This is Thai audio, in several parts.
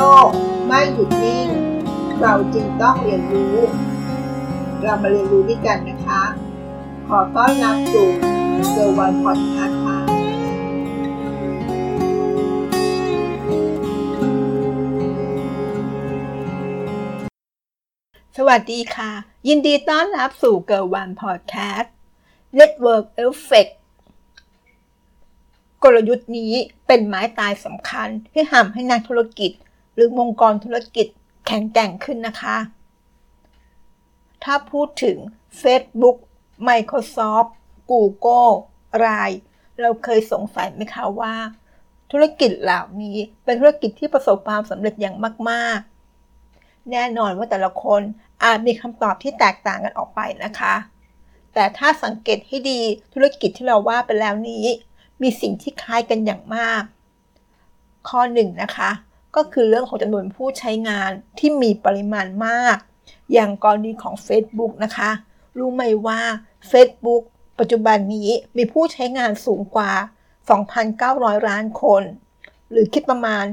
โลกไม่หยุดนิ่ง เราจึงต้องเรียนรู้ เรามาเรียนรู้ด้วยกันนะคะ ขอต้อนรับสู่เซอร์วันพอดแคสต์ค่ะสวัสดีค่ะ ยินดีต้อนรับสู่เกิร์ลวันพอดแคสต์ Network Effect กลยุทธ์นี้เป็นไม้ตายสำคัญที่ทำให้นักธุรกิจ รือองค์กรธุรกิจแข็งแกร่งขึ้นนะคะ ถ้าพูดถึง Facebook Microsoft Google Line เราเคยสงสัยไหมคะว่า ธุรกิจเหล่านี้เป็นธุรกิจที่ประสบความสำเร็จอย่างมาก ๆ แน่นอนว่าแต่ละคนอาจมีคำตอบที่แตกต่างกันออกไปนะคะ แต่ถ้าสังเกตให้ดีธุรกิจที่เราว่าไปแล้วนี้ มีสิ่งที่คล้ายกันอย่างมาก ข้อหนึ่งนะคะ ก็คือเรื่องของจำนวนผู้ใช้งานที่มีปริมาณมาก อย่างกรณีของ Facebook นะคะ รู้ไหมว่า Facebook ปัจจุบันนี้มีผู้ใช้งานสูงกว่า 2,900 ล้านคน หรือคิดประมาณ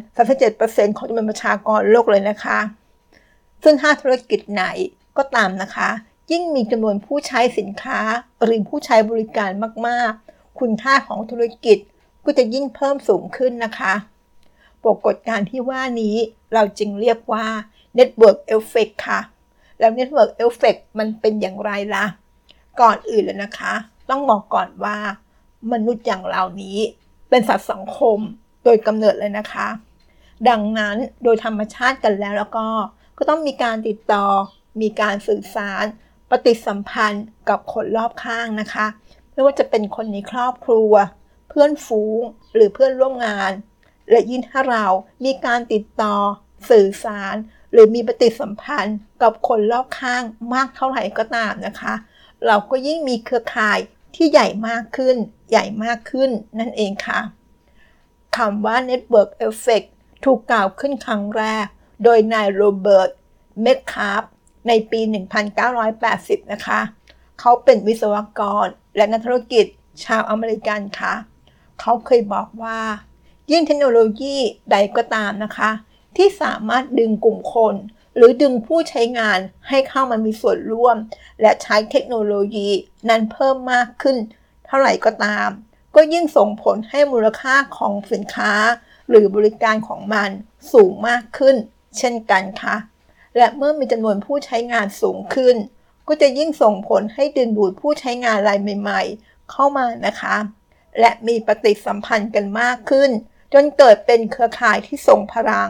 37%ของจำนวนประชากรโลกเลยนะคะ ซึ่งถ้าธุรกิจไหนก็ตามนะคะ ยิ่งมีจำนวนผู้ใช้สินค้าหรือผู้ใช้บริการมากๆ คุณค่าของธุรกิจก็จะยิ่งเพิ่มสูงขึ้นนะคะ ปรากฏการที่ว่านี้เราจึงเรียกว่า Network Effect ค่ะ แล้ว Network Effect มันเป็นอย่างไรละ่ะ ก่อนอื่นเลยนะคะ ต้องบอกก่อนว่า มนุษย์อย่างเรานี้เป็นสัตว์สังคมโดยกำเนิดเลยนะคะ ดังนั้นโดยธรรมชาติกันแล้วแล้วก็ ก็ต้องมีการติดต่อ มีการสื่อสาร ปฏิสัมพันธ์กับคนรอบข้างนะคะ ไม่ว่าจะเป็นคนในครอบครัว เพื่อนฝูงหรือเพื่อนร่วมงาน และยิ่งถ้าเรามีการติดต่อ สื่อสาร หรือมีปฏิสัมพันธ์กับคนรอบข้างมากเท่าไหร่ก็ตามนะคะ เราก็ยิ่งมีเครือข่ายที่ใหญ่มากขึ้น ใหญ่มากขึ้นนั่นเองค่ะคำว่า Network Effect ถูกกล่าวขึ้นครั้งแรก โดยนายโรเบิร์ตเมตคาล์ฟในปี 1980 นะคะ เขาเป็นวิศวกรและนักธุรกิจชาวอเมริกันค่ะ เขาเคยบอกว่า ยิ่งเทคโนโลยีใดก็ตามนะคะ ที่สามารถดึงกลุ่มคน หรือดึงผู้ใช้งานให้เข้ามามีส่วนร่วม และใช้เทคโนโลยีนั้นเพิ่มมากขึ้น เท่าไหร่ก็ตาม ก็ยิ่งส่งผลให้มูลค่าของสินค้า หรือบริการของมันสูงมากขึ้น เช่นกันค่ะ และเมื่อมีจำนวนผู้ใช้งานสูงขึ้น ก็จะยิ่งส่งผลให้ดึงดูดผู้ใช้งานรายใหม่ ๆ เข้ามานะคะ และมีปฏิสัมพันธ์กันมากขึ้น จนเกิดเป็นเครือข่ายที่ทรงพลัง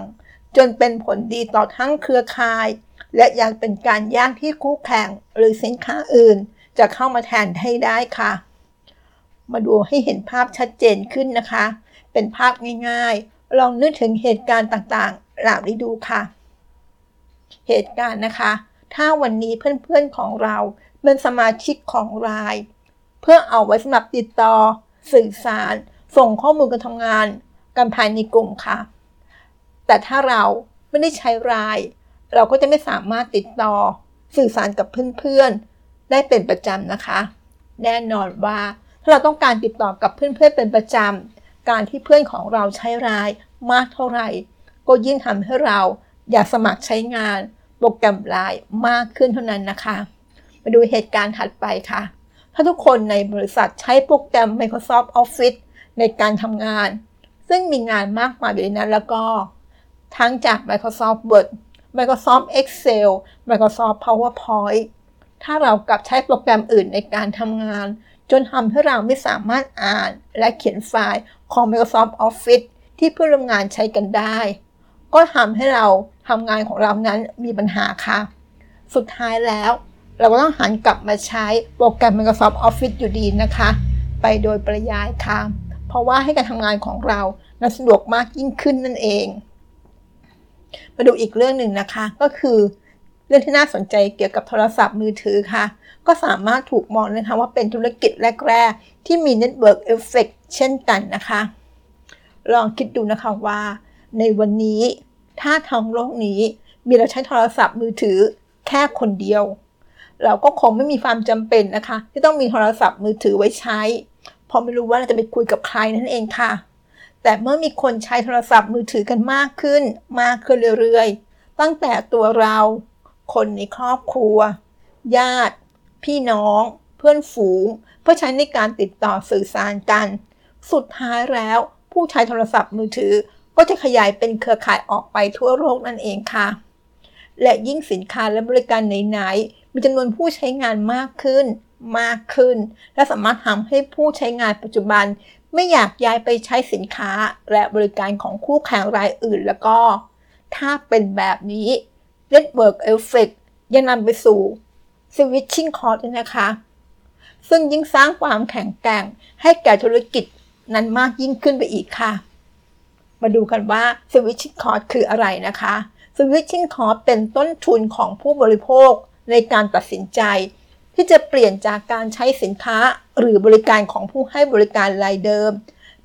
จนเป็นผลดีต่อทั้งเครือข่าย และยังเป็นการย่างที่คู่แข่งหรือสินค้าอื่น จะเข้ามาแทนให้ได้ค่ะ มาดูให้เห็นภาพชัดเจนขึ้นนะคะ เป็นภาพง่ายๆ ลองนึกถึงเหตุการณ์ต่างๆเหล่านี้ดูค่ะ เหตุการณ์นะคะ ถ้าวันนี้เพื่อนๆของเราเป็นสมาชิกของราย เพื่อเอาไว้สำหรับติดต่อ สื่อสาร ส่งข้อมูลการทำงาน กันภายในกลุ่มค่ะ แต่ถ้าเราไม่ได้ใช้ราย เราก็จะไม่สามารถติดต่อสื่อสารกับเพื่อนๆ ได้เป็นประจำนะคะ แน่นอนว่าถ้าเราต้องการติดต่อกับเพื่อนๆเป็นประจำการที่เพื่อนของเราใช้รายมากเท่าไหร่ ก็ยิ่งทำให้เราอยากสมัครใช้งานโปรแกรมไลน์มากขึ้นเท่านั้นนะคะ มาดูเหตุการณ์ถัดไปค่ะ ถ้าทุกคนในบริษัทใช้โปรแกรม Microsoft Office ในการทำงาน ซึ่งมีงานมากมายอยู่ในนั้นแล้วก็ ทั้งจาก Microsoft Word Microsoft Excel Microsoft PowerPoint ถ้าเรากลับใช้โปรแกรมอื่นในการทำงาน จนทำให้เราไม่สามารถอ่านและเขียนไฟล์ของ Microsoft Office ที่เพื่อนร่วมงานใช้กันได้ ก็ทำให้เราทำงานของเรานั้นมีปัญหาค่ะ สุดท้ายแล้ว เราก็ต้องหันกลับมาใช้โปรแกรม Microsoft Office อยู่ดีนะคะ ไปโดยปริยายค่ะ เพราะว่าให้การทำงานของเรานั้นสะดวกมากยิ่งขึ้นนั่นเอง มาดูอีกเรื่องหนึ่งนะคะก็คือเรื่องที่น่าสนใจเกี่ยวกับโทรศัพท์มือถือค่ะ ก็สามารถถูกมองนะคะว่าเป็นธุรกิจแรก ๆ ที่มี Network Effect เช่นกันนะคะ ลองคิดดูนะคะว่า ในวันนี้ถ้าทั้งโลกนี้มีเราใช้โทรศัพท์มือถือแค่คนเดียว เราก็คงไม่มีความจำเป็นนะคะ ที่ต้องมีโทรศัพท์มือถือไว้ใช้ เพราะไม่รู้ว่าเราจะไปคุยกับใครนั่นเองค่ะ แต่เมื่อมีคนใช้โทรศัพท์มือถือกันมากขึ้น มากขึ้นเรื่อยๆ ตั้งแต่ตัวเรา คนในครอบครัว ญาติ พี่น้อง เพื่อนฝูง เพื่อใช้ในการติดต่อสื่อสารกัน สุดท้ายแล้วผู้ใช้โทรศัพท์มือถือก็จะขยายเป็นเครือข่ายออกไปทั่วโลกนั่นเองค่ะ และยิ่งสินค้าและบริการไหนๆมีจำนวนผู้ใช้งานมากขึ้น มากขึ้น และสามารถทำให้ผู้ใช้งานปัจจุบัน ไม่อยากย้ายไปใช้สินค้าและบริการของคู่แข่งรายอื่นแล้วก็ ถ้าเป็นแบบนี้ Network Effect ยังนำไปสู่ Switching Cost ด้วยนะคะ ซึ่งยิ่งสร้างความแข็งแกร่งให้แก่ธุรกิจนั้นมากยิ่งขึ้นไปอีกค่ะ มาดูกันว่า Switching Cost คืออะไรนะคะ Switching Cost เป็นต้นทุนของผู้บริโภคในการตัดสินใจ ที่จะเปลี่ยนจากการใช้สินค้าหรือบริการของผู้ให้บริการรายเดิม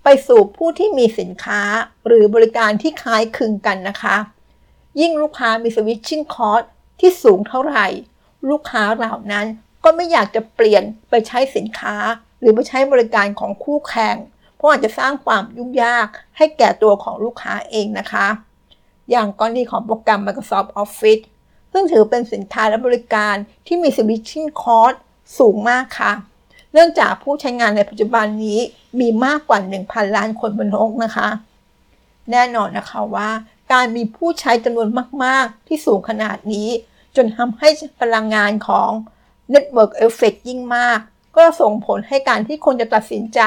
ไปสู่ผู้ที่มีสินค้าหรือบริการที่คล้ายคลึงกันนะคะ ยิ่งลูกค้ามี switching cost ที่สูงเท่าไหร่ ลูกค้าเหล่านั้นก็ไม่อยากจะเปลี่ยนไปใช้สินค้า หรือไปใช้บริการของคู่แข่ง เพราะอาจจะสร้างความยุ่งยากให้แก่ตัวของลูกค้าเองนะคะ อย่างกรณีของโปรแกรม Microsoft Office ซึ่งถือเป็นสินค้าและบริการที่มี switching cost สูงมากค่ะ เนื่องจากผู้ใช้งานในปัจจุบันนี้มีมากกว่า 1,000 ล้านคนบนโลกนะคะ แน่นอนนะคะว่า การมีผู้ใช้จำนวนมาก ๆ ที่สูงขนาดนี้ จนทำให้พลังงานของ Network Effect ยิ่งมาก ก็ส่งผลให้การที่คนจะตัดสินใจ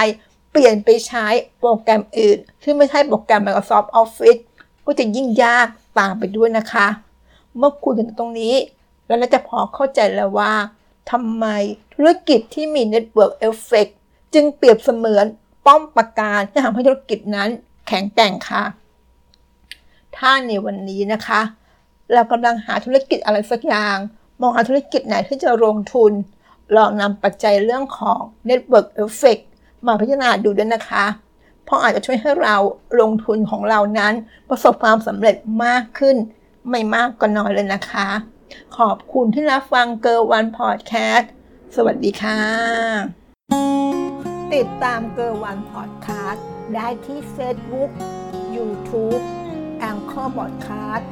เปลี่ยนไปใช้โปรแกรมอื่น ที่ไม่ใช่โปรแกรม Microsoft Office ก็จะยิ่งยากตามไปด้วยนะคะ เมื่อคุยถึงตรงนี้ แล้วเราจะพอเข้าใจแล้วว่าทำไมธุรกิจที่มี Network Effect จึงเปรียบเสมือนป้อมปราการที่ทำให้ธุรกิจนั้นแข็งแกร่งค่ะ ถ้าในวันนี้นะคะ เรากำลังหาธุรกิจอะไรสักอย่าง มองหาธุรกิจไหนที่จะลงทุน ลองนำปัจจัยเรื่องของ Network Effect มาพิจารณาดูด้วยนะคะ เพราะอาจจะช่วยให้เราลงทุนของเรานั้น ประสบความสำเร็จมากขึ้น ไม่มากก็น้อยเลยนะคะ ขอบคุณที่รับฟังเกอร์วันพอดแคสต์สวัสดีค่ะ ติดตามเกอร์วันพอดแคสต์ได้ที่เฟซบุ๊กยูทูบ Anchor พอดแคสต์